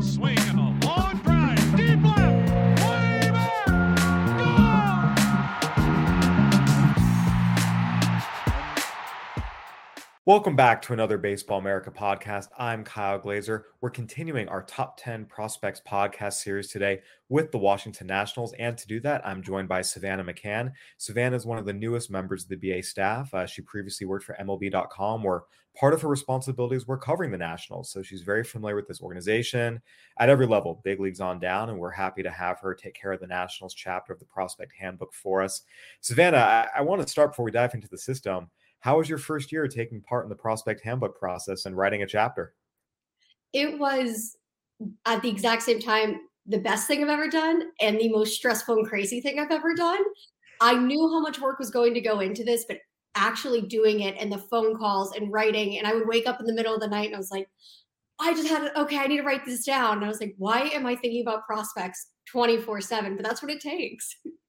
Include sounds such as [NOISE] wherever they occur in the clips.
Swing Welcome back to another Baseball America podcast. I'm Kyle Glaser. We're continuing our top 10 prospects podcast series today with the Washington Nationals. And to do that, I'm joined by Savannah McCann. Savannah is one of the newest members of the BA staff. Uh, she previously worked for MLB.com, where part of her responsibilities were covering the Nationals. So she's very familiar with this organization at every level, big leagues on down. And we're happy to have her take care of the Nationals chapter of the prospect handbook for us. Savannah, I, I want to start before we dive into the system. How was your first year taking part in the prospect handbook process and writing a chapter? It was mm, at the exact same time the best thing I've ever done and the most stressful and crazy thing I've ever done. I knew how much work was going to go into this, but actually doing it and the phone calls and writing, and I would wake up in the middle of the night and I was like, I just had it. Okay, I need to write this down. And I was like, why am I thinking about prospects 24 7? But that's what it takes. [LAUGHS]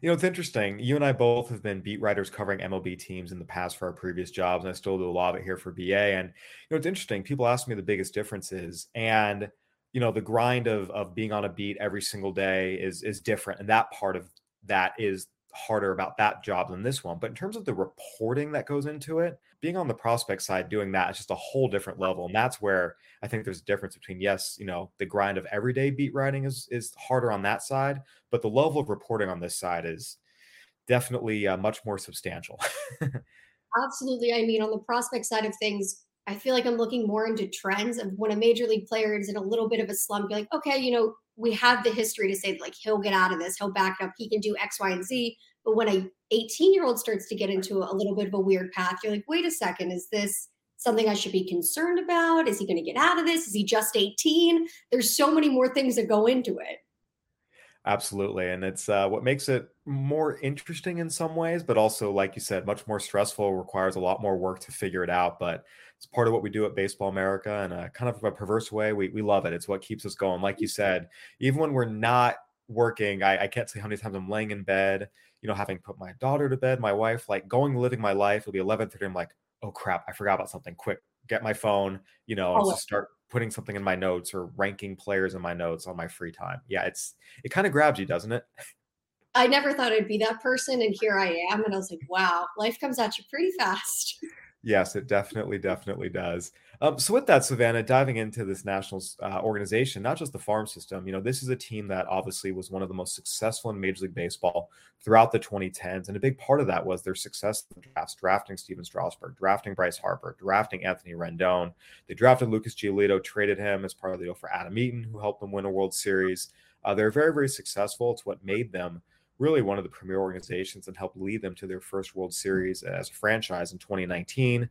You know, it's interesting. You and I both have been beat writers covering MLB teams in the past for our previous jobs, and I still do a lot of it here for BA. And you know, it's interesting. People ask me the biggest differences, and you know, the grind of of being on a beat every single day is is different, and that part of that is harder about that job than this one. But in terms of the reporting that goes into it, being on the prospect side doing that is just a whole different level, and that's where I think there's a difference between yes, you know, the grind of everyday beat writing is is harder on that side, but the level of reporting on this side is definitely uh, much more substantial. [LAUGHS] Absolutely. I mean, on the prospect side of things, I feel like I'm looking more into trends of when a major league player is in a little bit of a slump. You're like, okay, you know, we have the history to say like he'll get out of this, he'll back up, he can do X, Y, and Z. But when a 18 year old starts to get into a little bit of a weird path, you're like, wait a second, is this something I should be concerned about? Is he going to get out of this? Is he just 18? There's so many more things that go into it. Absolutely. And it's uh, what makes it more interesting in some ways, but also, like you said, much more stressful, requires a lot more work to figure it out. But it's part of what we do at Baseball America and a kind of a perverse way. We, we love it. It's what keeps us going. Like you said, even when we're not working, I, I can't say how many times I'm laying in bed, you know, having put my daughter to bed, my wife, like going living my life. It'll be 11:30. I'm like, oh crap, I forgot about something. Quick, get my phone, you know, Oh, start putting something in my notes or ranking players in my notes on my free time. Yeah, it's it kind of grabs you, doesn't it? I never thought I'd be that person. And here I am. And I was like, wow, life comes at you pretty fast. [LAUGHS] Yes, it definitely, definitely does. Um, so, with that, Savannah, diving into this national uh, organization, not just the farm system, you know, this is a team that obviously was one of the most successful in Major League Baseball throughout the 2010s. And a big part of that was their success in the drafts, drafting Stephen Strasburg, drafting Bryce Harper, drafting Anthony Rendon. They drafted Lucas Giolito, traded him as part of the deal for Adam Eaton, who helped them win a World Series. Uh, they're very, very successful. It's what made them really one of the premier organizations and helped lead them to their first World Series as a franchise in 2019.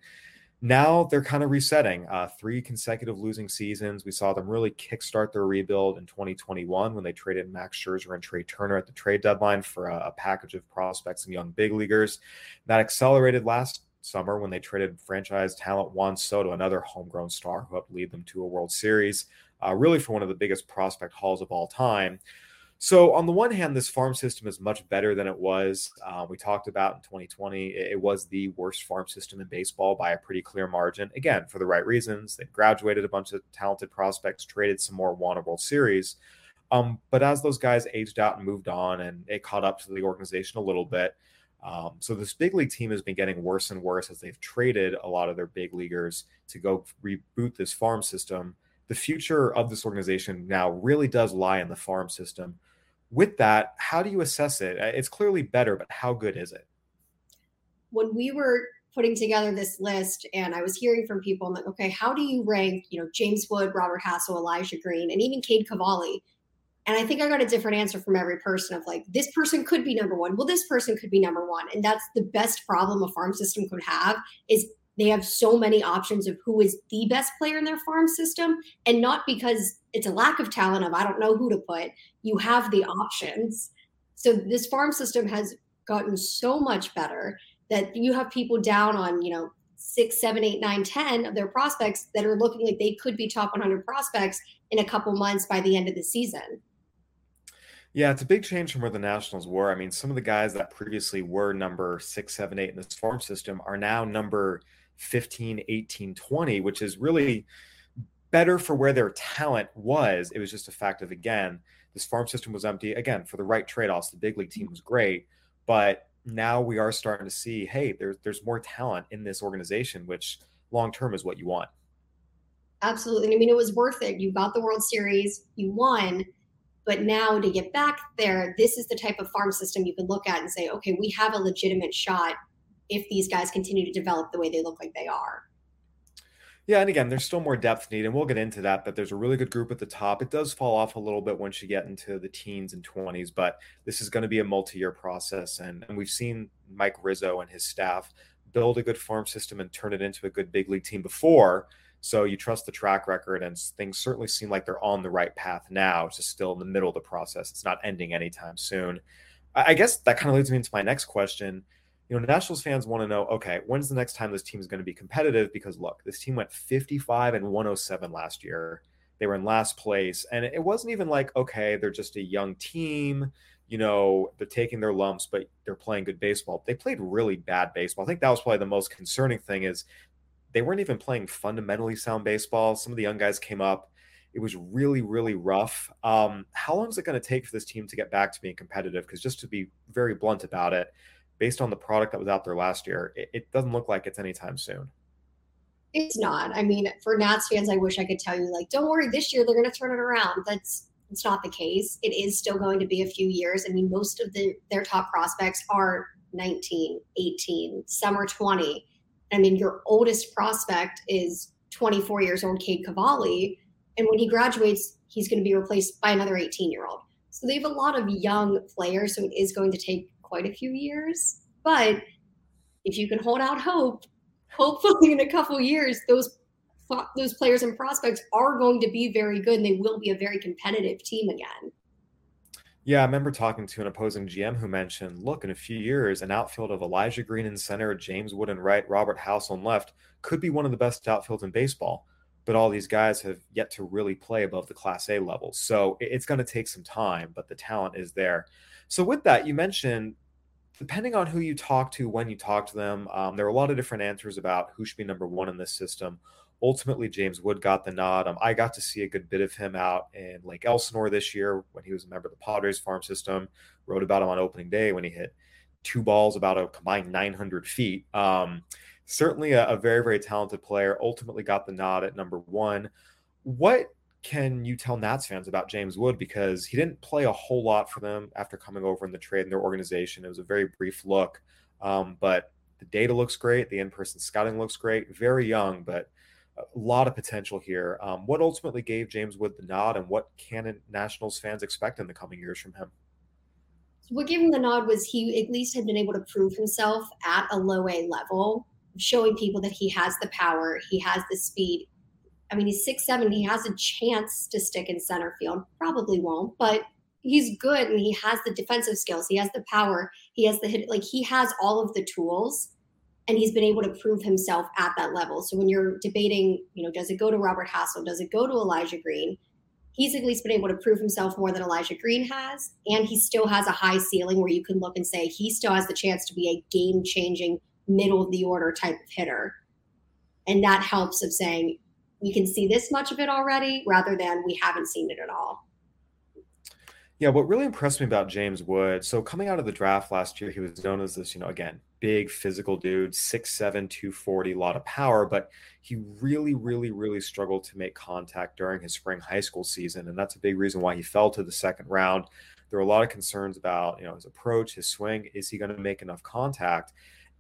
Now they're kind of resetting uh, three consecutive losing seasons. We saw them really kickstart their rebuild in 2021 when they traded Max Scherzer and Trea Turner at the trade deadline for a, a package of prospects and young big leaguers. That accelerated last summer when they traded franchise talent Juan Soto, another homegrown star who helped lead them to a World Series, uh, really for one of the biggest prospect hauls of all time. So, on the one hand, this farm system is much better than it was. Uh, we talked about in 2020, it, was the worst farm system in baseball by a pretty clear margin. Again, for the right reasons. They graduated a bunch of talented prospects, traded some more, won a World Series. Um, but as those guys aged out and moved on, and it caught up to the organization a little bit. Um, so this big league team has been getting worse and worse as they've traded a lot of their big leaguers to go reboot this farm system the future of this organization now really does lie in the farm system. With that, how do you assess it? Uh, it's clearly better, but how good is it? When we were putting together this list and I was hearing from people, I'm like, okay, how do you rank, you know, James Wood, Robert Hassell, Elijah Green, and even Cade Cavalli? And I think I got a different answer from every person of like, this person could be number one. Well, this person could be number one. And that's the best problem a farm system could have is they have so many options of who is the best player in their farm system. And not because it's a lack of talent of i don't know who to put. You have the options. So this farm system has gotten so much better that you have people down on you know six seven eight nine ten of their prospects that are looking like they could be top 100 prospects in a couple months by the end of the season. Yeah, it's a big change from where the Nationals were. I mean, some of the guys that previously were number six, seven, eight in this farm system are now number 15, 18, 20, which is really better for where their talent was. It was just a fact of, again, this farm system was empty. Again, for the right trade offs, the big league team was great. But now we are starting to see, hey, there's there's more talent in this organization, which long term is what you want. Absolutely. I mean, it was worth it. You got the World Series, you won. But now to get back there, this is the type of farm system you can look at and say, okay, we have a legitimate shot if these guys continue to develop the way they look like they are. Yeah, and again, there's still more depth needed, and we'll get into that. But there's a really good group at the top. It does fall off a little bit once you get into the teens and 20s, but this is going to be a multi-year process, and, and we've seen Mike Rizzo and his staff build a good farm system and turn it into a good big league team before. So you trust the track record, and things certainly seem like they're on the right path now. It's just still in the middle of the process. It's not ending anytime soon. I guess that kind of leads me into my next question you know, Nationals fans want to know, okay, when's the next time this team is going to be competitive? Because look, this team went 55 and 107 last year. They were in last place. And it wasn't even like, okay, they're just a young team. You know, they're taking their lumps, but they're playing good baseball. They played really bad baseball. I think that was probably the most concerning thing is they weren't even playing fundamentally sound baseball. Some of the young guys came up. It was really, really rough. Um, how long is it going to take for this team to get back to being competitive? Because just to be very blunt about it, based on the product that was out there last year, it, it doesn't look like it's anytime soon. It's not. I mean, for Nats fans, I wish I could tell you, like, don't worry, this year they're going to turn it around. That's it's not the case. It is still going to be a few years. I mean, most of the their top prospects are 19, 18, some are 20. I mean, your oldest prospect is 24 years old, Cade Cavalli. And when he graduates, he's going to be replaced by another 18 year old. So they have a lot of young players. So it is going to take quite a few years. But if you can hold out hope, hopefully in a couple years, those those players and prospects are going to be very good and they will be a very competitive team again. Yeah, I remember talking to an opposing GM who mentioned, look, in a few years, an outfield of Elijah Green in center, James Wood in right, Robert Hassell on left could be one of the best outfields in baseball. But all these guys have yet to really play above the Class A level. So it's going to take some time, but the talent is there. So with that, you mentioned depending on who you talk to, when you talk to them, um, there are a lot of different answers about who should be number one in this system. Ultimately, James Wood got the nod. Um, I got to see a good bit of him out in Lake Elsinore this year when he was a member of the Padres farm system. Wrote about him on opening day when he hit two balls about a combined 900 feet. Um, certainly a, a very, very talented player. Ultimately got the nod at number one. What can you tell Nats fans about James Wood? Because he didn't play a whole lot for them after coming over in the trade in their organization. It was a very brief look, um, but the data looks great. The in person scouting looks great. Very young, but a lot of potential here. Um, what ultimately gave James Wood the nod, and what can Nationals fans expect in the coming years from him? What gave him the nod was he at least had been able to prove himself at a low A level, showing people that he has the power, he has the speed, I mean, he's six seven. He has a chance to stick in center field. Probably won't, but he's good and he has the defensive skills. He has the power. He has the hit. Like he has all of the tools. and he's been able to prove himself at that level. So when you're debating, you know, does it go to Robert Hassell? Does it go to Elijah Green? He's at least been able to prove himself more than Elijah Green has. And he still has a high ceiling where you can look and say he still has the chance to be a game changing, middle of the order type of hitter. And that helps of saying we can see this much of it already rather than we haven't seen it at all. Yeah, what really impressed me about James Wood, so coming out of the draft last year, he was known as this, you know, again, big physical dude, 6'7, 240, a lot of power, but he really, really, really struggled to make contact during his spring high school season. And that's a big reason why he fell to the second round. There were a lot of concerns about, you know, his approach, his swing. Is he going to make enough contact?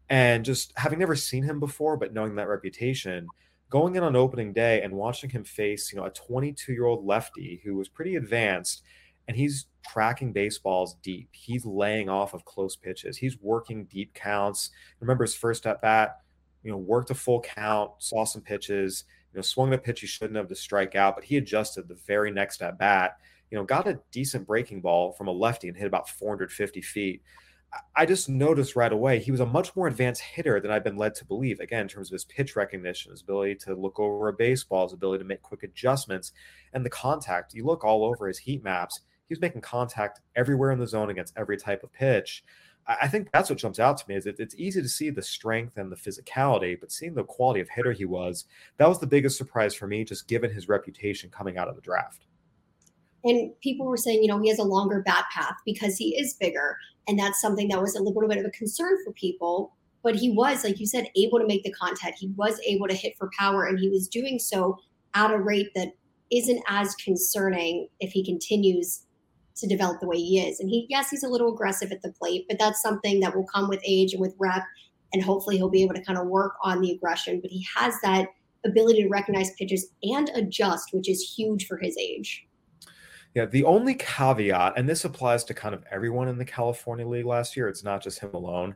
And just having never seen him before, but knowing that reputation, going in on opening day and watching him face, you know, a 22 year old lefty who was pretty advanced and he's tracking baseballs deep. He's laying off of close pitches. He's working deep counts. Remember his first at bat, you know, worked a full count, saw some pitches, you know, swung a pitch he shouldn't have to strike out, but he adjusted the very next at bat, you know, got a decent breaking ball from a lefty and hit about 450 feet. I just noticed right away he was a much more advanced hitter than I've been led to believe. Again, in terms of his pitch recognition, his ability to look over a baseball, his ability to make quick adjustments, and the contact. You look all over his heat maps he was making contact everywhere in the zone against every type of pitch. I think that's what jumps out to me is it, it's easy to see the strength and the physicality, but seeing the quality of hitter he was, that was the biggest surprise for me, just given his reputation coming out of the draft. And people were saying, you know, he has a longer bat path because he is bigger. And that's something that was a little bit of a concern for people. But he was, like you said, able to make the contact. He was able to hit for power, and he was doing so at a rate that isn't as concerning if he continues to develop the way he is. And he, yes, he's a little aggressive at the plate, but that's something that will come with age and with rep. And hopefully he'll be able to kind of work on the aggression. But he has that ability to recognize pitches and adjust, which is huge for his age. Yeah, the only caveat, and this applies to kind of everyone in the California League last year, it's not just him alone.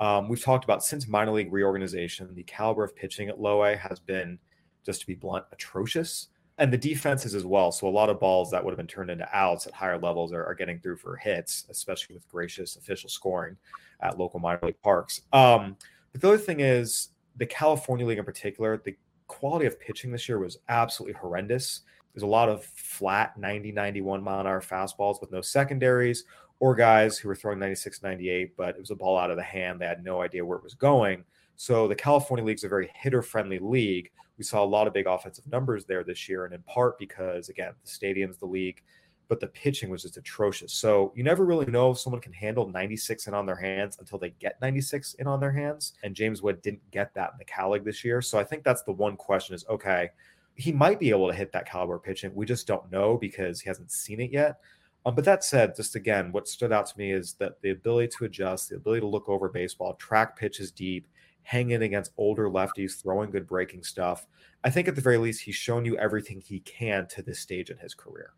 Um, we've talked about since minor league reorganization, the caliber of pitching at low A has been, just to be blunt, atrocious and the defenses as well. So a lot of balls that would have been turned into outs at higher levels are, are getting through for hits, especially with gracious official scoring at local minor league parks. Um, but the other thing is the California League in particular, the quality of pitching this year was absolutely horrendous. There's a lot of flat 90, 91 mile an hour fastballs with no secondaries or guys who were throwing 96, 98, but it was a ball out of the hand. They had no idea where it was going. So the California League's a very hitter friendly league. We saw a lot of big offensive numbers there this year, and in part because, again, the stadium's the league, but the pitching was just atrocious. So you never really know if someone can handle 96 in on their hands until they get 96 in on their hands. And James Wood didn't get that in the Cal League this year. So I think that's the one question is okay, he might be able to hit that caliber pitching. We just don't know because he hasn't seen it yet. Um, but that said, just again, what stood out to me is that the ability to adjust, the ability to look over baseball, track pitches deep, hang in against older lefties, throwing good breaking stuff. I think at the very least, he's shown you everything he can to this stage in his career.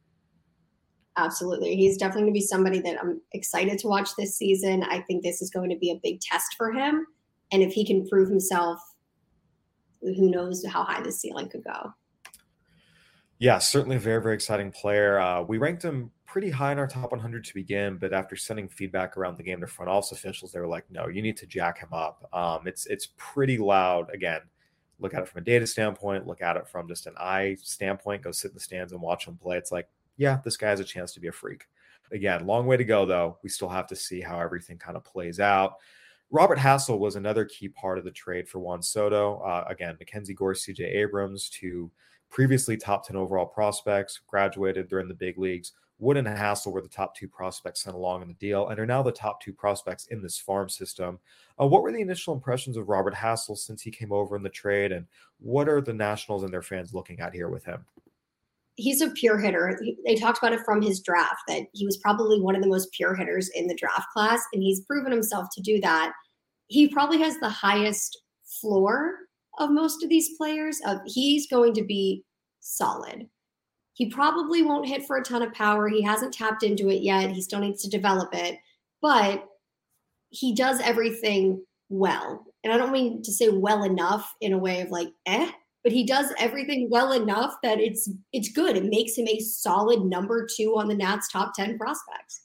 Absolutely. He's definitely going to be somebody that I'm excited to watch this season. I think this is going to be a big test for him. And if he can prove himself, who knows how high the ceiling could go. Yeah, certainly a very, very exciting player. Uh, we ranked him pretty high in our top 100 to begin, but after sending feedback around the game to front office officials, they were like, "No, you need to jack him up." Um, it's it's pretty loud. Again, look at it from a data standpoint. Look at it from just an eye standpoint. Go sit in the stands and watch him play. It's like, yeah, this guy has a chance to be a freak. Again, long way to go though. We still have to see how everything kind of plays out. Robert Hassell was another key part of the trade for Juan Soto. Uh, again, Mackenzie Gore, CJ Abrams, to previously top 10 overall prospects, graduated during the big leagues. Wood and Hassell were the top two prospects sent along in the deal and are now the top two prospects in this farm system. Uh, what were the initial impressions of Robert Hassell since he came over in the trade, and what are the Nationals and their fans looking at here with him? He's a pure hitter. They talked about it from his draft that he was probably one of the most pure hitters in the draft class, and he's proven himself to do that. He probably has the highest floor of most of these players. He's going to be solid. He probably won't hit for a ton of power. He hasn't tapped into it yet. He still needs to develop it, but he does everything well. And I don't mean to say well enough in a way of like, eh, but he does everything well enough that it's it's good. It makes him a solid number two on the Nats top 10 prospects.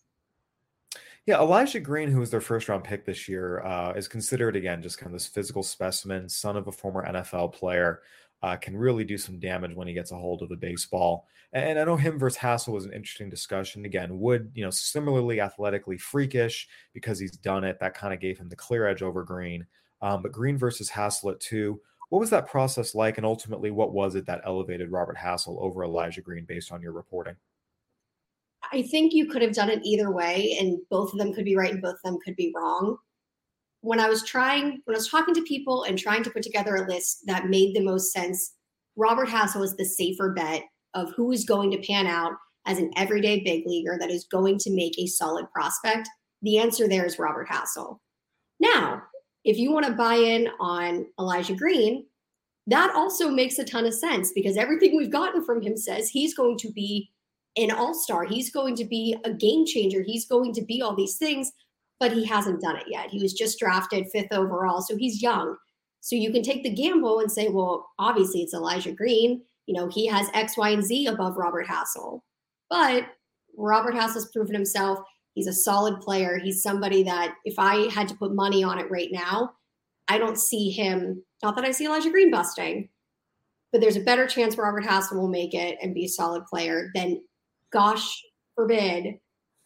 Yeah, Elijah Green, who was their first round pick this year, uh, is considered again just kind of this physical specimen, son of a former NFL player. Uh, can really do some damage when he gets a hold of the baseball. And I know him versus Hassell was an interesting discussion. Again, Wood, you know, similarly athletically freakish because he's done it. That kind of gave him the clear edge over Green. Um, but Green versus Hassell at two. What was that process like? And ultimately, what was it that elevated Robert Hassell over Elijah Green based on your reporting? I think you could have done it either way, and both of them could be right and both of them could be wrong. When I was trying, when I was talking to people and trying to put together a list that made the most sense, Robert Hassell was the safer bet of who is going to pan out as an everyday big leaguer that is going to make a solid prospect. The answer there is Robert Hassell. Now, if you want to buy in on Elijah Green, that also makes a ton of sense because everything we've gotten from him says he's going to be an all star. He's going to be a game changer. He's going to be all these things, but he hasn't done it yet. He was just drafted fifth overall, so he's young. So you can take the gamble and say, well, obviously it's Elijah Green. You know, he has X, Y, and Z above Robert Hassell. But Robert Hassell's proven himself. He's a solid player. He's somebody that if I had to put money on it right now, I don't see him. Not that I see Elijah Green busting, but there's a better chance Robert Hassell will make it and be a solid player than gosh forbid,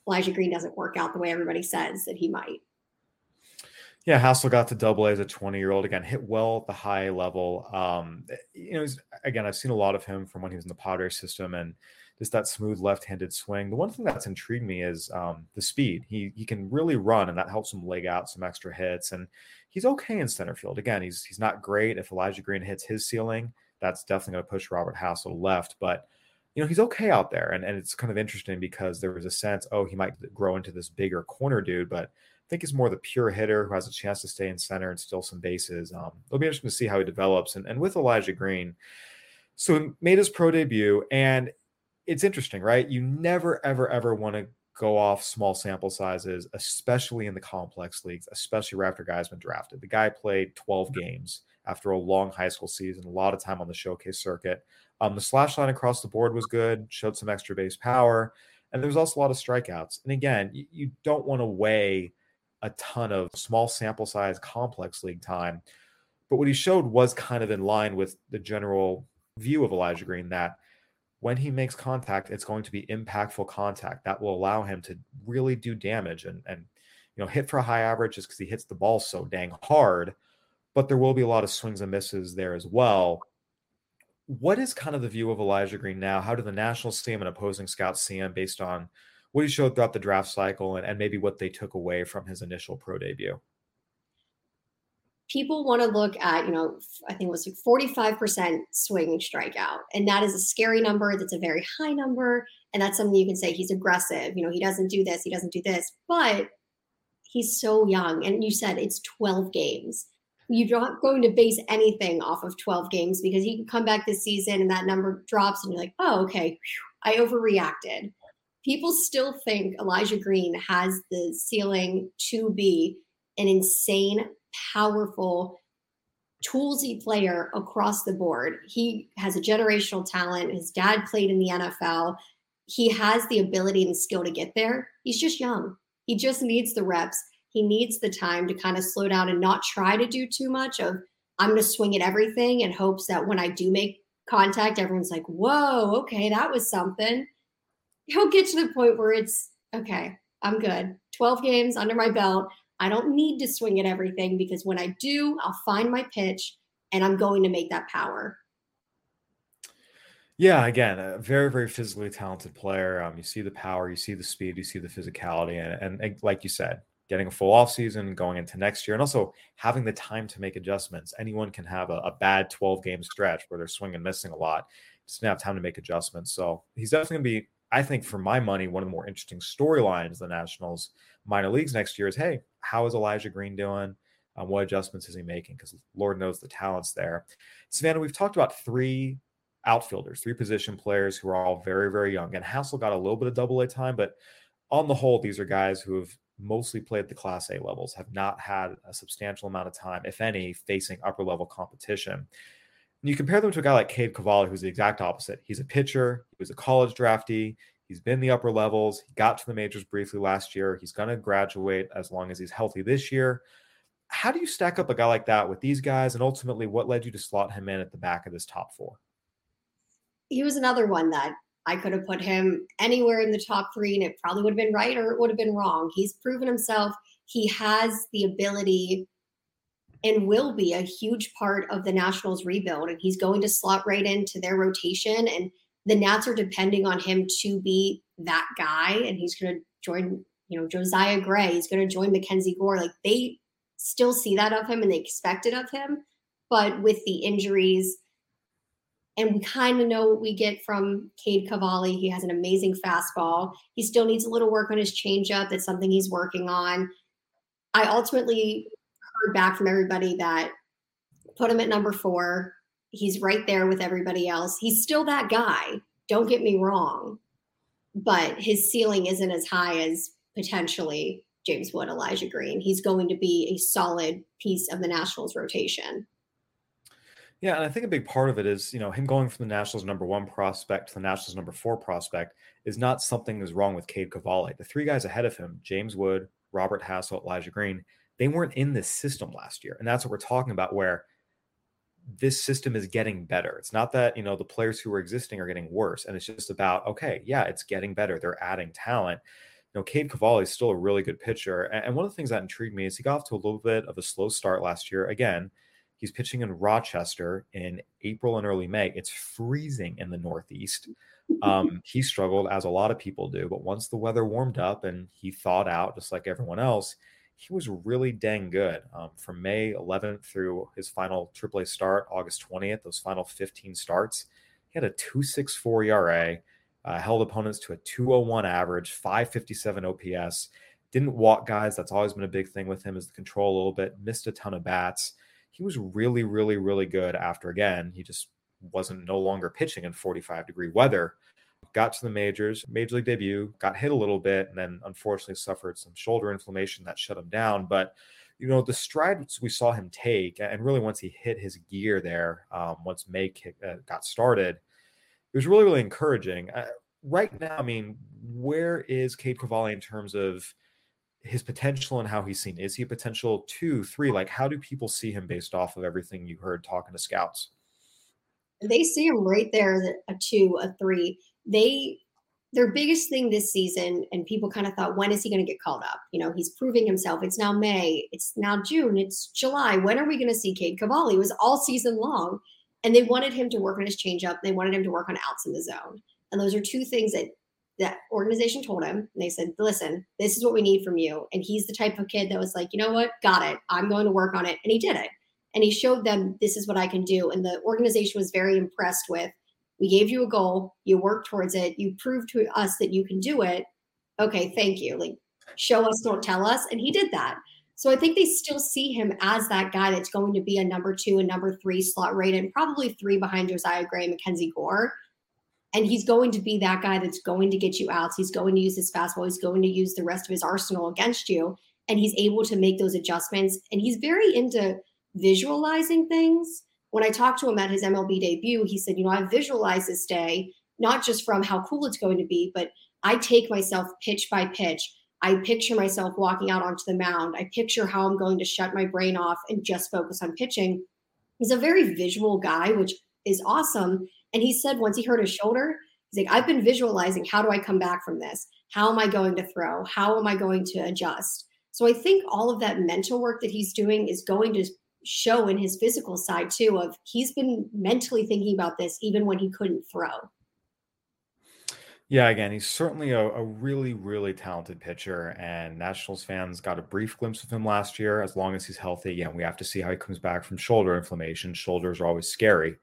Elijah Green doesn't work out the way everybody says that he might. Yeah, Hassell got to double A as a 20 year old. Again, hit well at the high level. Um, you know, again, I've seen a lot of him from when he was in the Padres system and just that smooth left handed swing. The one thing that's intrigued me is um, the speed. He, he can really run, and that helps him leg out some extra hits. And he's okay in center field. Again, he's, he's not great. If Elijah Green hits his ceiling, that's definitely going to push Robert Hassell left. But you know, he's okay out there. And, and it's kind of interesting because there was a sense, oh, he might grow into this bigger corner dude, but I think he's more the pure hitter who has a chance to stay in center and steal some bases. Um, it'll be interesting to see how he develops. And, and with Elijah Green, so he made his pro debut, and it's interesting, right? You never, ever, ever want to go off small sample sizes, especially in the complex leagues, especially right after guys been drafted. The guy played 12 games after a long high school season, a lot of time on the showcase circuit. Um, the slash line across the board was good, showed some extra base power, and there was also a lot of strikeouts. And again, you, you don't want to weigh a ton of small sample size complex league time. But what he showed was kind of in line with the general view of Elijah Green that when he makes contact, it's going to be impactful contact that will allow him to really do damage and and you know hit for a high average just because he hits the ball so dang hard. But there will be a lot of swings and misses there as well what is kind of the view of Elijah Green now? How do the Nationals see him and opposing scouts see him based on what he showed throughout the draft cycle and, and maybe what they took away from his initial pro debut? People want to look at, you know, I think it was like 45% swing and strikeout. And that is a scary number. That's a very high number. And that's something you can say he's aggressive. You know, he doesn't do this, he doesn't do this. But he's so young. And you said it's 12 games you're not going to base anything off of 12 games because he can come back this season and that number drops and you're like, oh, okay, I overreacted. People still think Elijah Green has the ceiling to be an insane, powerful, toolsy player across the board. He has a generational talent. His dad played in the NFL. He has the ability and skill to get there. He's just young. He just needs the reps he needs the time to kind of slow down and not try to do too much of I'm going to swing at everything in hopes that when I do make contact, everyone's like, whoa, okay, that was something. He'll get to the point where it's okay, I'm good. 12 games under my belt. I don't need to swing at everything because when I do, I'll find my pitch and I'm going to make that power. Yeah, again, a very, very physically talented player. Um, you see the power, you see the speed, you see the physicality, and, and like you said, getting a full off season going into next year and also having the time to make adjustments. Anyone can have a, a bad 12 game stretch where they're swinging missing a lot. Just have time to make adjustments. So he's definitely going to be i think for my money one of the more interesting storylines the nationals minor leagues next year is hey how is elijah green doing? Um, what adjustments is he making? Because lord knows the talents there. Savannah we've talked about three outfielders three position players who are all very very young and Hassell got a little bit of double a time but on the whole these are guys who have mostly played at the Class A levels, have not had a substantial amount of time, if any, facing upper level competition. And you compare them to a guy like Cade Cavalli, who's the exact opposite. He's a pitcher, he was a college draftee, He's been the upper levels. He got to the majors briefly last year. He's going to graduate as long as he's healthy this year. How do you stack up a guy like that with these guys? And ultimately, what led you to slot him in at the back of this top four? He was another one that I could have put him anywhere in the top three and it probably would have been right or it would have been wrong. He's proven himself. He has the ability and will be a huge part of the Nationals rebuild. And he's going to slot right into their rotation. And the Nats are depending on him to be that guy. And he's going to join, you know, Josiah Gray. He's going to join Mackenzie Gore. Like they still see that of him and they expect it of him. But with the injuries, and we kind of know what we get from Cade Cavalli. He has an amazing fastball. He still needs a little work on his changeup. That's something he's working on. I ultimately heard back from everybody that put him at number four. He's right there with everybody else. He's still that guy. Don't get me wrong. But his ceiling isn't as high as potentially James Wood, Elijah Green. He's going to be a solid piece of the Nationals rotation. Yeah, and I think a big part of it is, you know, him going from the Nationals number one prospect to the Nationals number four prospect is not something that's wrong with Cade Cavalli. The three guys ahead of him, James Wood, Robert Hassell, Elijah Green, they weren't in this system last year. And that's what we're talking about, where this system is getting better. It's not that, you know, the players who are existing are getting worse. And it's just about, okay, yeah, it's getting better. They're adding talent. You know, Cade Cavalli is still a really good pitcher. And one of the things that intrigued me is he got off to a little bit of a slow start last year. Again, He's pitching in Rochester in April and early May. It's freezing in the Northeast. Um, [LAUGHS] he struggled, as a lot of people do. But once the weather warmed up and he thawed out, just like everyone else, he was really dang good. Um, from May 11th through his final AAA start, August 20th, those final 15 starts, he had a 2.64 ERA, uh, held opponents to a 201 average, 557 OPS. Didn't walk guys. That's always been a big thing with him is the control a little bit. Missed a ton of bats he was really, really, really good after again. He just wasn't no longer pitching in 45 degree weather. Got to the majors, major league debut, got hit a little bit, and then unfortunately suffered some shoulder inflammation that shut him down. But you know the strides we saw him take, and really once he hit his gear there, um, once May kick, uh, got started, it was really, really encouraging. Uh, right now, I mean, where is Cade Cavalli in terms of his potential and how he's seen. Is he a potential two, three? Like, how do people see him based off of everything you heard talking to scouts? They see him right there, a two, a three. They their biggest thing this season, and people kind of thought, when is he going to get called up? You know, he's proving himself. It's now May, it's now June, it's July. When are we going to see Cade Cavalli? It was all season long, and they wanted him to work on his changeup. They wanted him to work on outs in the zone, and those are two things that that organization told him and they said listen this is what we need from you. And he's the type of kid that was like you know what? Got it. I'm going to work on it. And he did it. And he showed them this is what i can do. And the organization was very impressed with we gave you a goal. You worked towards it. You proved to us that you can do it. Okay thank you. Like show us don't tell us. And he did that. So i think they still see him as that guy that's going to be a number two and number three slot rate and probably three behind josiah gray and mackenzie gore and he's going to be that guy that's going to get you outs. He's going to use his fastball. He's going to use the rest of his arsenal against you. And he's able to make those adjustments. And he's very into visualizing things. When I talked to him at his MLB debut, he said, You know, I visualize this day, not just from how cool it's going to be, but I take myself pitch by pitch. I picture myself walking out onto the mound. I picture how I'm going to shut my brain off and just focus on pitching. He's a very visual guy, which is awesome. And he said once he hurt his shoulder, he's like, I've been visualizing how do I come back from this? How am I going to throw? How am I going to adjust? So I think all of that mental work that he's doing is going to show in his physical side too of he's been mentally thinking about this even when he couldn't throw. Yeah, again, he's certainly a, a, really, really talented pitcher, and Nationals fans got a brief glimpse of him last year. As long as he's healthy, again, we have to see how he comes back from shoulder inflammation. Shoulders are always scary.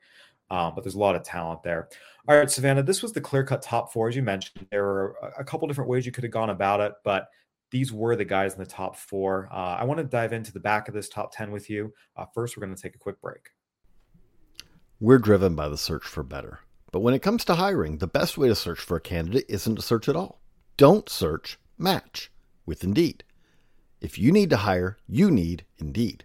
Um, but there's a lot of talent there. All right, Savannah, this was the clear cut top four. As you mentioned, there were a couple different ways you could have gone about it, but these were the guys in the top four. Uh, I want to dive into the back of this top 10 with you. Uh, first, we're going to take a quick break. We're driven by the search for better. But when it comes to hiring, the best way to search for a candidate isn't to search at all. Don't search, match with Indeed. If you need to hire, you need Indeed.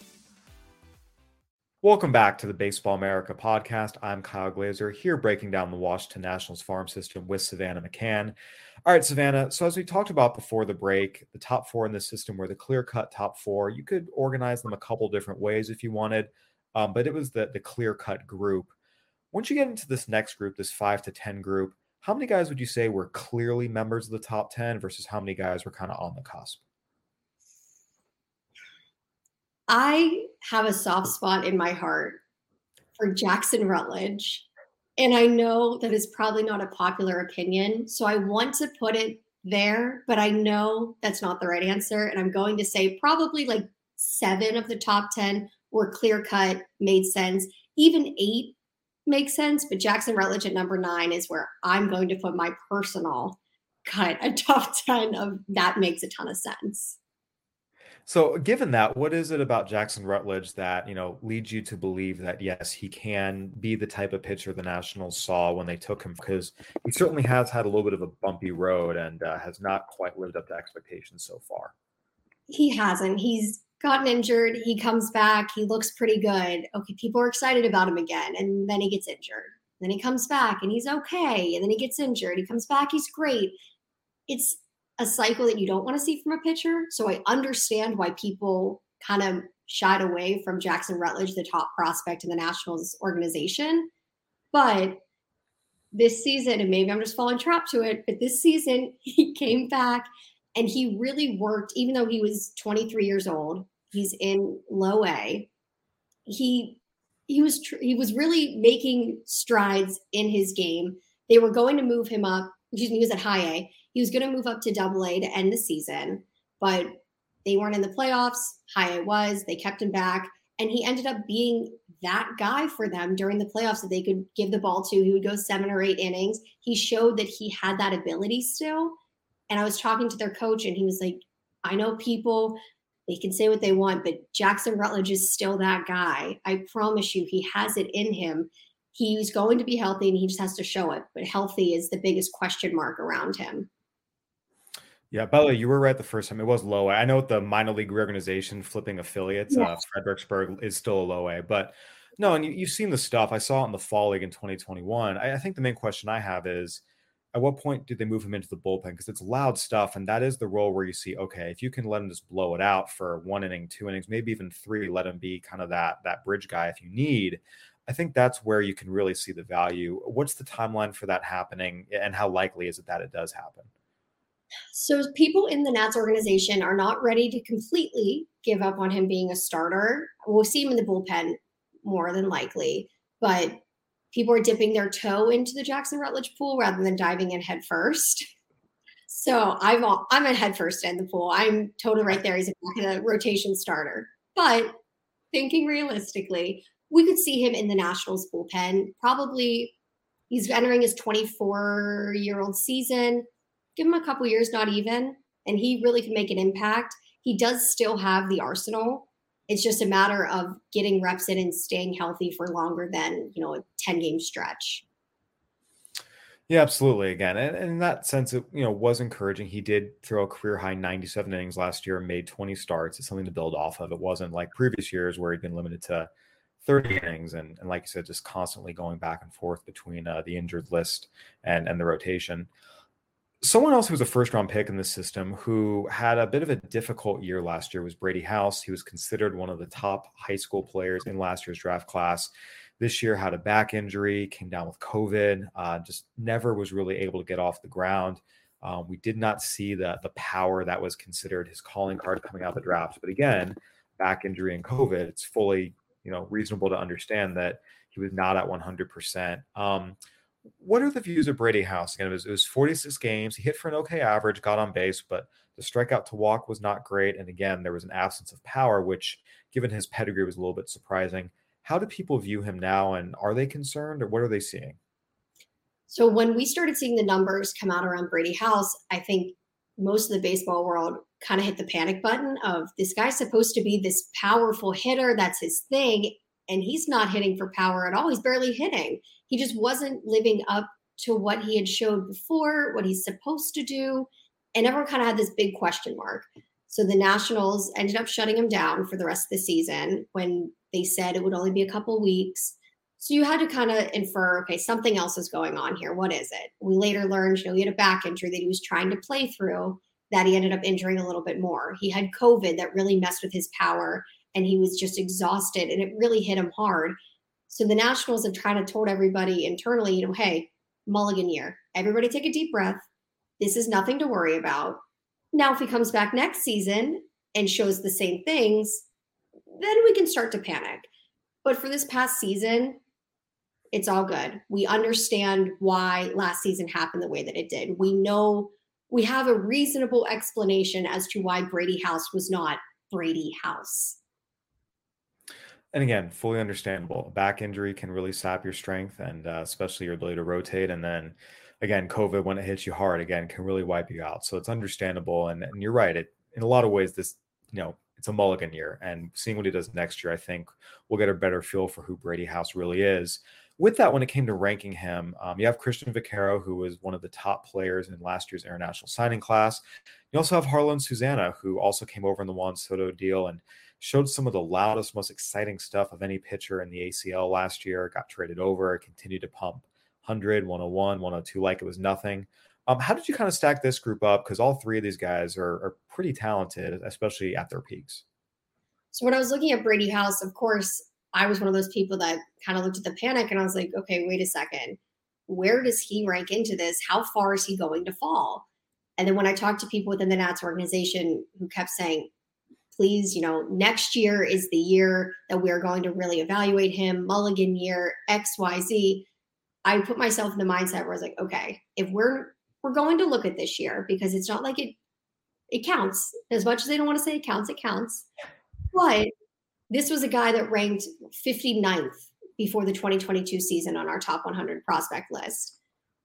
Welcome back to the Baseball America podcast. I'm Kyle Glaser here breaking down the Washington Nationals farm system with Savannah McCann. All right, Savannah. So, as we talked about before the break, the top four in the system were the clear cut top four. You could organize them a couple different ways if you wanted, um, but it was the, the clear cut group. Once you get into this next group, this five to 10 group, how many guys would you say were clearly members of the top 10 versus how many guys were kind of on the cusp? I have a soft spot in my heart for Jackson Rutledge. And I know that is probably not a popular opinion. So I want to put it there, but I know that's not the right answer. And I'm going to say probably like seven of the top 10 were clear cut, made sense. Even eight makes sense. But Jackson Rutledge at number nine is where I'm going to put my personal cut, a [LAUGHS] top 10 of that makes a ton of sense. So, given that, what is it about Jackson Rutledge that you know leads you to believe that yes, he can be the type of pitcher the Nationals saw when they took him? Because he certainly has had a little bit of a bumpy road and uh, has not quite lived up to expectations so far. He hasn't. He's gotten injured. He comes back. He looks pretty good. Okay, people are excited about him again, and then he gets injured. Then he comes back and he's okay, and then he gets injured. He comes back. He's great. It's a cycle that you don't want to see from a pitcher. So I understand why people kind of shied away from Jackson Rutledge, the top prospect in the Nationals organization. But this season, and maybe I'm just falling trap to it, but this season [LAUGHS] he came back and he really worked, even though he was 23 years old. He's in low A. He he was tr- he was really making strides in his game. They were going to move him up. Excuse me, he was at high A. He was going to move up to double A to end the season, but they weren't in the playoffs. High A was. They kept him back. And he ended up being that guy for them during the playoffs that they could give the ball to. He would go seven or eight innings. He showed that he had that ability still. And I was talking to their coach, and he was like, I know people, they can say what they want, but Jackson Rutledge is still that guy. I promise you, he has it in him. He's going to be healthy and he just has to show it. But healthy is the biggest question mark around him. Yeah, by the way, you were right the first time. It was low A. I know the minor league reorganization flipping affiliates, yes. uh, Fredericksburg is still a low A, but no, and you, have seen the stuff. I saw it in the fall league in 2021. I, I, think the main question I have is at what point did they move him into the bullpen? Because it's loud stuff, and that is the role where you see, okay, if you can let him just blow it out for one inning, two innings, maybe even three, let him be kind of that that bridge guy if you need. I think that's where you can really see the value. What's the timeline for that happening, and how likely is it that it does happen? So people in the Nats organization are not ready to completely give up on him being a starter. We'll see him in the bullpen more than likely, but people are dipping their toe into the Jackson Rutledge pool rather than diving in head first. So I'm all, I'm at head first in the pool. I'm totally right there. He's a rotation starter. But thinking realistically, we could see him in the Nationals bullpen. Probably he's entering his 24 year old season give him a couple years, not even, and he really can make an impact. he does still have the arsenal. It's just a matter of getting reps in and staying healthy for longer than, you know, a 10 game stretch. Yeah, absolutely. Again, and, in that sense, it you know was encouraging. He did throw a career high 97 innings last year, made 20 starts. It's something to build off of. It wasn't like previous years where he'd been limited to 30 innings, and, and like you said, just constantly going back and forth between uh, the injured list and and the rotation. Someone else who was a first round pick in this system who had a bit of a difficult year last year was Brady House. He was considered one of the top high school players in last year's draft class this year had a back injury, came down with COVID, uh, just never was really able to get off the ground. Um, we did not see the the power that was considered his calling card coming out of the draft. But again, back injury and COVID, it's fully you know reasonable to understand that he was not at 100%. Um, what are the views of Brady House? Again, it was, it was 46 games. He hit for an okay average, got on base, but the strikeout to walk was not great. And again, there was an absence of power, which, given his pedigree, was a little bit surprising. How do people view him now, and are they concerned, or what are they seeing? So when we started seeing the numbers come out around Brady House, I think most of the baseball world kind of hit the panic button of this guy's supposed to be this powerful hitter. That's his thing. And he's not hitting for power at all. He's barely hitting. He just wasn't living up to what he had showed before, what he's supposed to do. And everyone kind of had this big question mark. So the Nationals ended up shutting him down for the rest of the season when they said it would only be a couple weeks. So you had to kind of infer, okay, something else is going on here. What is it? We later learned, you know, he had a back injury that he was trying to play through that he ended up injuring a little bit more. He had COVID that really messed with his power and he was just exhausted and it really hit him hard. So the Nationals have kind of told everybody internally, you know, hey, mulligan year. Everybody take a deep breath. This is nothing to worry about. Now, if he comes back next season and shows the same things, then we can start to panic. But for this past season, it's all good. We understand why last season happened the way that it did. We know we have a reasonable explanation as to why Brady House was not Brady House. And again, fully understandable. A back injury can really sap your strength and uh, especially your ability to rotate. And then again, COVID, when it hits you hard, again, can really wipe you out. So it's understandable. And, and you're right. It, in a lot of ways, this, you know, it's a mulligan year. And seeing what he does next year, I think we'll get a better feel for who Brady House really is. With that, when it came to ranking him, um, you have Cristhian Vaquero, who was one of the top players in last year's international signing class. You also have Jarlin Susana, who also came over in the Juan Soto deal and showed some of the loudest, most exciting stuff of any pitcher in the ACL last year. Got traded over, continued to pump 100, 101, 102 like it was nothing. Um, how did you kind of stack this group up? Because all three of these guys are, are pretty talented, especially at their peaks. So when I was looking at Brady House, of course, I was one of those people that kind of looked at the panic and I was like, okay, wait a second. Where does he rank into this? How far is he going to fall? And then when I talked to people within the Nats organization who kept saying, please, you know, next year is the year that we're going to really evaluate him, mulligan year, XYZ. I put myself in the mindset where I was like, okay, if we're we're going to look at this year because it's not like it it counts. As much as they don't want to say it counts it counts. But this was a guy that ranked 59th before the 2022 season on our top 100 prospect list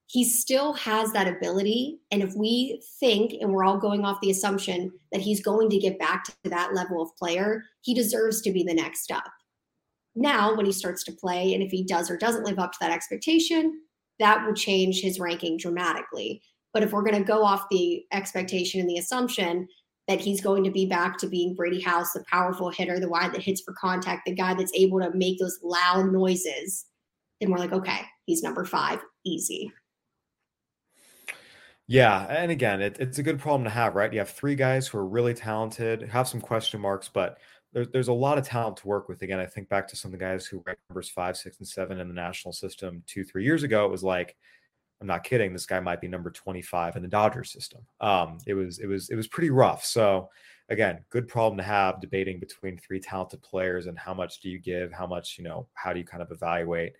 he still has that ability and if we think and we're all going off the assumption that he's going to get back to that level of player he deserves to be the next up now when he starts to play and if he does or doesn't live up to that expectation that will change his ranking dramatically. But if we're going to go off the expectation and the assumption that he's going to be back to being Brady House, the powerful hitter, the guy that hits for contact, the guy that's able to make those loud noises, then we're like, okay, he's number five, easy. Yeah, and again, it, it's a good problem to have, right? You have three guys who are really talented, have some question marks, but there's there's a lot of talent to work with. Again, I think back to some of the guys who ranked numbers five, six, and seven in the national system two, three years ago. It was like, I'm not kidding. This guy might be number 25 in the Dodgers system. Um, it was it was it was pretty rough. So again, good problem to have debating between three talented players and how much do you give, how much you know, how do you kind of evaluate.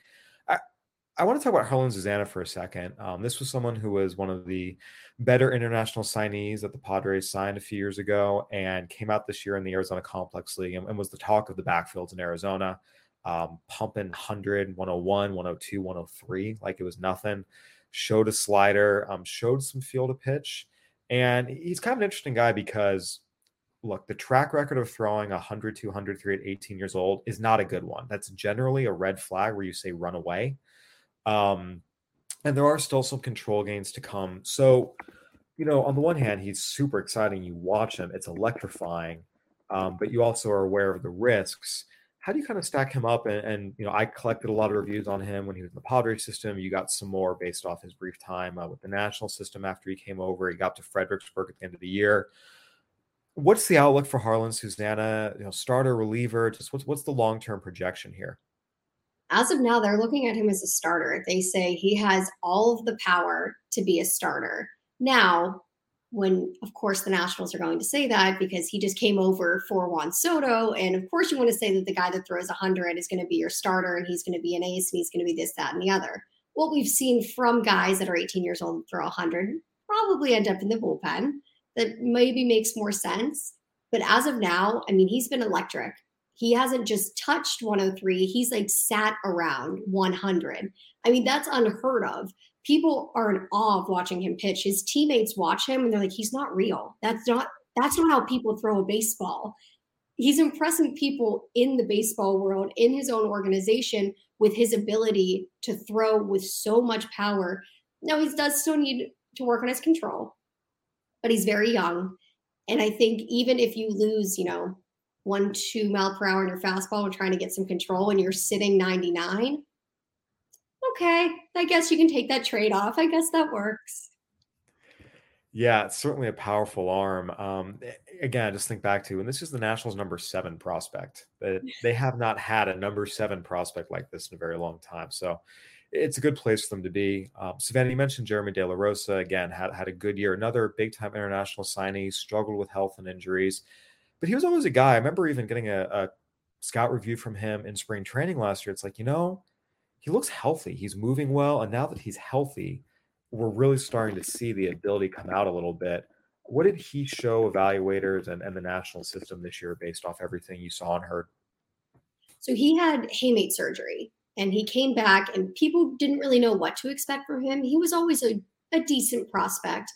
I want to talk about Jarlin Susana for a second. Um, this was someone who was one of the better international signees that the Padres signed a few years ago and came out this year in the Arizona Complex League and, and was the talk of the backfields in Arizona, um, pumping 100, 101, 102, 103 like it was nothing. Showed a slider, um, showed some feel to pitch. And he's kind of an interesting guy because look, the track record of throwing 100, 200, 3 at 18 years old is not a good one. That's generally a red flag where you say run away. Um, and there are still some control gains to come. So, you know, on the one hand, he's super exciting. You watch him, it's electrifying, um, but you also are aware of the risks. How do you kind of stack him up? And, and, you know, I collected a lot of reviews on him when he was in the Padres system. You got some more based off his brief time uh, with the national system after he came over. He got to Fredericksburg at the end of the year what's the outlook for Jarlin Susana? You know, starter, reliever. Just what's what's the long term projection here? As of now, they're looking at him as a starter. They say he has all of the power to be a starter. Now, when of course the Nationals are going to say that because he just came over for Juan Soto, and of course you want to say that the guy that throws 100 is going to be your starter and he's going to be an ace and he's going to be this, that, and the other. What we've seen from guys that are 18 years old throw 100 probably end up in the bullpen that maybe makes more sense. But as of now, I mean, he's been electric. He hasn't just touched 103, he's like sat around 100. I mean, that's unheard of. People are in awe of watching him pitch. His teammates watch him and they're like, he's not real. That's not that's not how people throw a baseball. He's impressing people in the baseball world, in his own organization, with his ability to throw with so much power. Now, he does still need to work on his control but he's very young. And I think even if you lose, you know, one, two mile per hour in your fastball and trying to get some control and you're sitting 99, okay, I guess you can take that trade off. I guess that works. Yeah, it's certainly a powerful arm. Um, again, just think back to, and this is the Nationals' number seven prospect. [LAUGHS] They have not had a number seven prospect like this in a very long time. So it's a good place for them to be. Um, Savannah, you mentioned Jeremy De La Rosa again had had a good year, another big time international signee, struggled with health and injuries, but he was always a guy. I remember even getting a, a scout review from him in spring training last year. It's like you know, he looks healthy, he's moving well, and now that he's healthy, we're really starting to see the ability come out a little bit. What did he show evaluators and, and the national system this year based off everything you saw and heard? So he had hamate surgery and he came back and people didn't really know what to expect from him. He was always a, a decent prospect.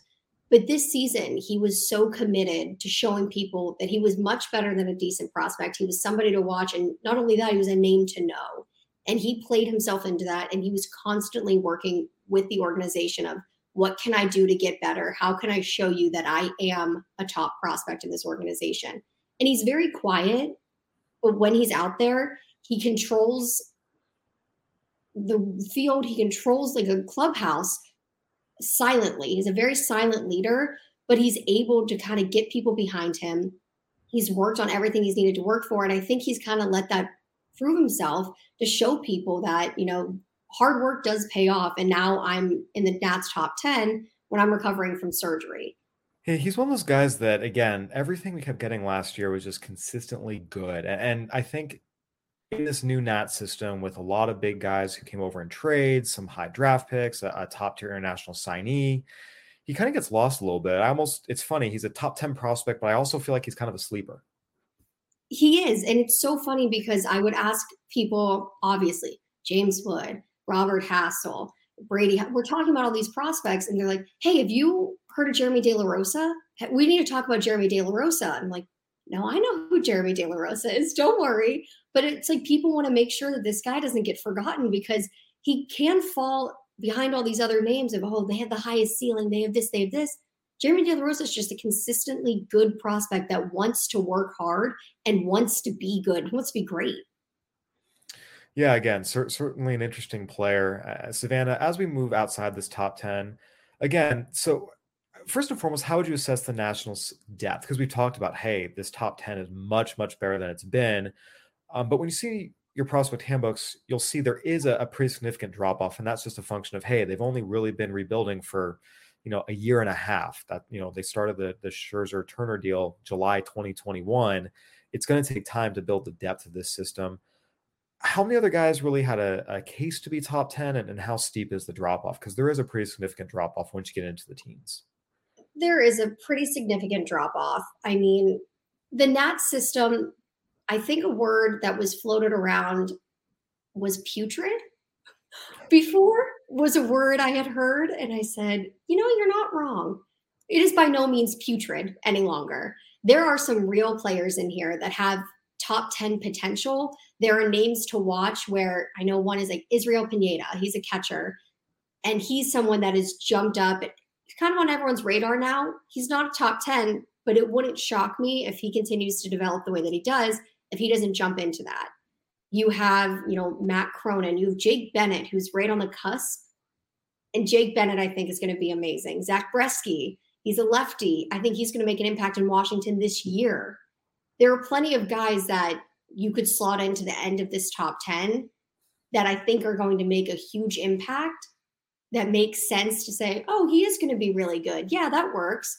But this season, he was so committed to showing people that he was much better than a decent prospect. He was somebody to watch. And not only that, he was a name to know. And he played himself into that. And he was constantly working with the organization of what can I do to get better? How can I show you that I am a top prospect in this organization? And he's very quiet, but when he's out there, he controls the field. He controls like a clubhouse silently. He's a very silent leader, but he's able to kind of get people behind him. He's worked on everything he's needed to work for. And I think he's kind of let that prove himself to show people that, you know, hard work does pay off. And now I'm in the Nats top 10 when I'm recovering from surgery. Yeah, he's one of those guys that, again, everything we kept getting last year was just consistently good. And I think in this new Nat system with a lot of big guys who came over in trades, some high draft picks, a, a top tier international signee. He kind of gets lost a little bit. I almost, it's funny, he's a top 10 prospect, but I also feel like he's kind of a sleeper. He is. And it's so funny because I would ask people, obviously, James Wood, Robert Hassell, Brady, we're talking about all these prospects, and they're like, hey, have you heard of Jeremy De La Rosa? We need to talk about Jeremy De La Rosa. I'm like, no, I know who Jeremy De La Rosa is. Don't worry. But it's like people want to make sure that this guy doesn't get forgotten because he can fall behind all these other names of, oh, they have the highest ceiling, they have this, they have this. Jeremy De La Rosa is just a consistently good prospect that wants to work hard and wants to be good, wants to be great. Yeah, again, cer- certainly an interesting player. Uh, Savannah, as we move outside this top 10, again, so first and foremost, how would you assess the Nationals' depth? Because we've talked about, hey, this top 10 is much, much better than it's been. Um, but when you see your prospect handbooks, you'll see there is a, a pretty significant drop off, and that's just a function of hey, they've only really been rebuilding for you know a year and a half. That you know they started the the Scherzer Turner deal July 2021. It's going to take time to build the depth of this system. How many other guys really had a, a case to be top 10, and, and how steep is the drop off? Because there is a pretty significant drop off once you get into the teens. There is a pretty significant drop off. I mean, the NAT system I think a word that was floated around was putrid before was a word I had heard. And I said, you know, you're not wrong. It is by no means putrid any longer. there are some real players in here that have top 10 potential. There are names to watch where I know one is like Israel Pineda. He's a catcher, and he's someone that has jumped up. It's kind of on everyone's radar now. He's not a top 10, but it wouldn't shock me if he continues to develop the way that he does, if he doesn't jump into that. You have, you know, Matt Cronin, you have Jake Bennett, who's right on the cusp. And Jake Bennett, I think, is going to be amazing. Zach Brzykcy, he's a lefty. I think he's going to make an impact in Washington this year. There are plenty of guys that you could slot into the end of this top 10 that I think are going to make a huge impact that makes sense to say, oh, he is going to be really good. Yeah, that works.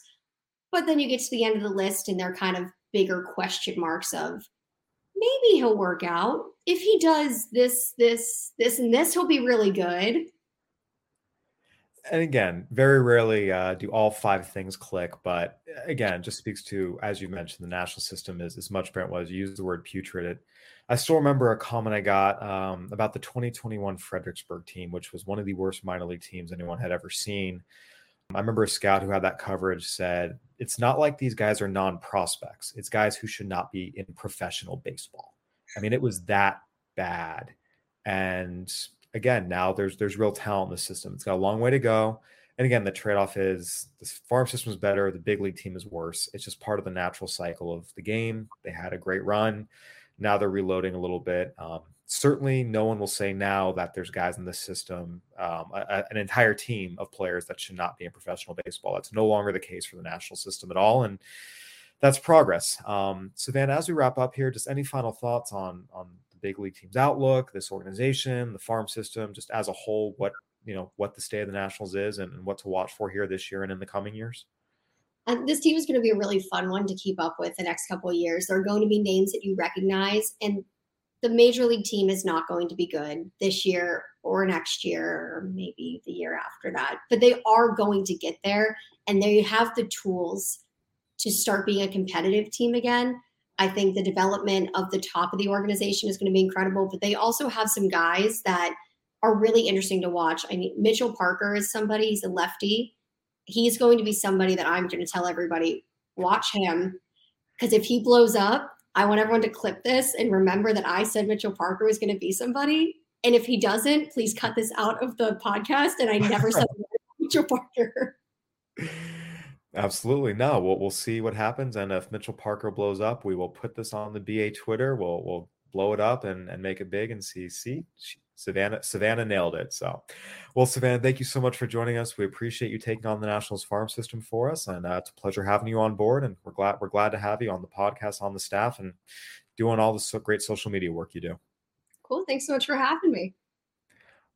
But then you get to the end of the list and they're kind of bigger question marks of maybe he'll work out. If he does this, this, this, and this, he'll be really good. And again, very rarely uh, do all five things click, but uh, again, just speaks to, as you mentioned, the national system is as much Brent was. You used the word putrid. It, I still remember a comment I got um, about the 2021 Fredericksburg team, which was one of the worst minor league teams anyone had ever seen. I remember a scout who had that coverage said, It's not like these guys are non prospects. It's guys who should not be in professional baseball. I mean, it was that bad. And again, now there's there's real talent in the system. It's got a long way to go. And again, the trade-off is the farm system is better, the big league team is worse. It's just part of the natural cycle of the game. They had a great run. Now they're reloading a little bit. Um, certainly no one will say now that there's guys in the system, um, a, an entire team of players that should not be in professional baseball. That's no longer the case for the national system at all, and that's progress. Um, Savannah, as we wrap up here, just any final thoughts on on the big league team's outlook, this organization, the farm system, just as a whole, what you know, what the state of the Nationals is, and, and what to watch for here this year and in the coming years. And this team is going to be a really fun one to keep up with the next couple of years. There are going to be names that you recognize, and the major league team is not going to be good this year or next year or maybe the year after that but they are going to get there and they have the tools to start being a competitive team again i think the development of the top of the organization is going to be incredible but they also have some guys that are really interesting to watch i mean mitchell parker is somebody he's a lefty he's going to be somebody that i'm going to tell everybody watch him because if he blows up I want everyone to clip this and remember that I said Mitchell Parker was going to be somebody. And if he doesn't, please cut this out of the podcast. And I never said [LAUGHS] Mitchell Parker. Absolutely. No, we'll, we'll see what happens. And if Mitchell Parker blows up, we will put this on the BA Twitter. We'll, we'll blow it up and, and make it big and see, see, Savannah Savannah nailed it. So, well, Savannah, thank you so much for joining us. We appreciate you taking on the Nationals farm system for us, and uh, it's a pleasure having you on board. And we're glad we're glad to have you on the podcast, on the staff, and doing all the so great social media work you do. Cool. Thanks so much for having me.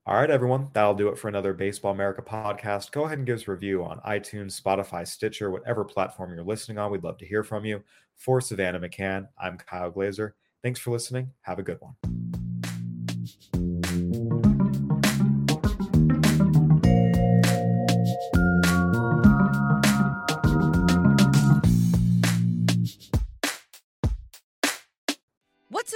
All right, everyone. That'll do it for another Baseball America podcast. Go ahead and give us a review on iTunes, Spotify, Stitcher, whatever platform you're listening on. We'd love to hear from you. For Savannah McCann, I'm Kyle Glaser. Thanks for listening. Have a good one.